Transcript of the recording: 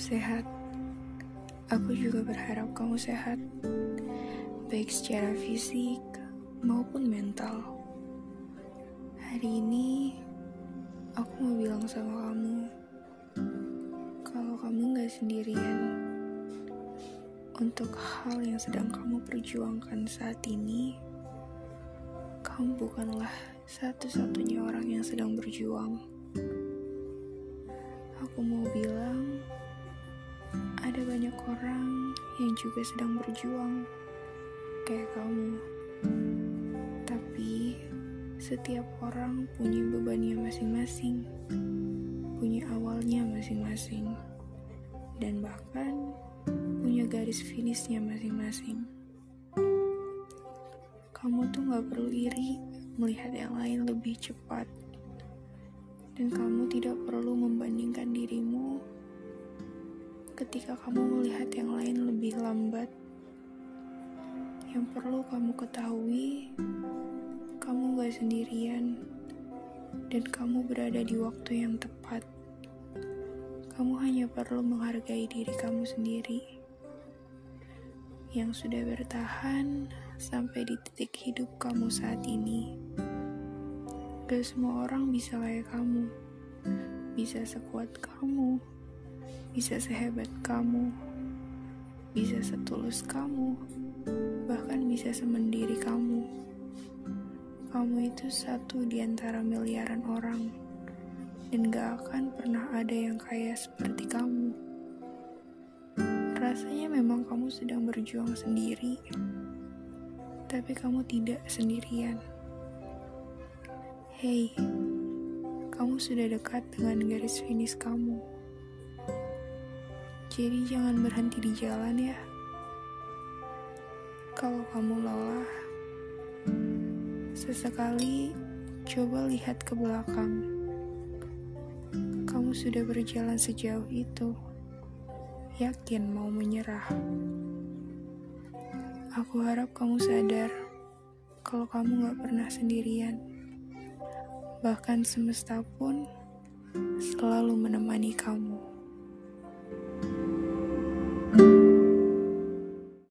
sehat. Aku juga berharap kamu sehat, baik secara fisik maupun mental. Hari ini, aku mau bilang sama kamu, kalau kamu gak sendirian. Untuk hal yang sedang kamu perjuangkan saat ini, kamu bukanlah satu-satunya orang yang sedang berjuang. Aku mau bilang, ada banyak orang yang juga sedang berjuang, kayak kamu. Tapi, setiap orang punya bebannya masing-masing, punya awalnya masing-masing, dan bahkan punya garis finishnya masing-masing. Kamu tuh gak perlu iri melihat yang lain lebih cepat, dan kamu tidak perlu membandingkan dirimu ketika kamu melihat yang lain lebih lambat. Yang perlu kamu ketahui, kamu gak sendirian, dan kamu berada di waktu yang tepat. Kamu hanya perlu menghargai diri kamu sendiri yang sudah bertahan sampai di titik hidup kamu saat ini. Gak semua orang bisa kayak kamu, bisa sekuat kamu bisa sehebat kamu, bisa setulus kamu, bahkan bisa semendiri kamu. Kamu itu satu di antara miliaran orang, dan gak akan pernah ada yang kaya seperti kamu. Rasanya memang kamu sedang berjuang sendiri, tapi kamu tidak sendirian. Hei, kamu sudah dekat dengan garis finish kamu. Jadi jangan berhenti di jalan ya. Kalau kamu lelah, sesekali coba lihat ke belakang. Kamu sudah berjalan sejauh itu. Yakin mau menyerah. Aku harap kamu sadar kalau kamu gak pernah sendirian. Bahkan semesta pun selalu menemani kamu.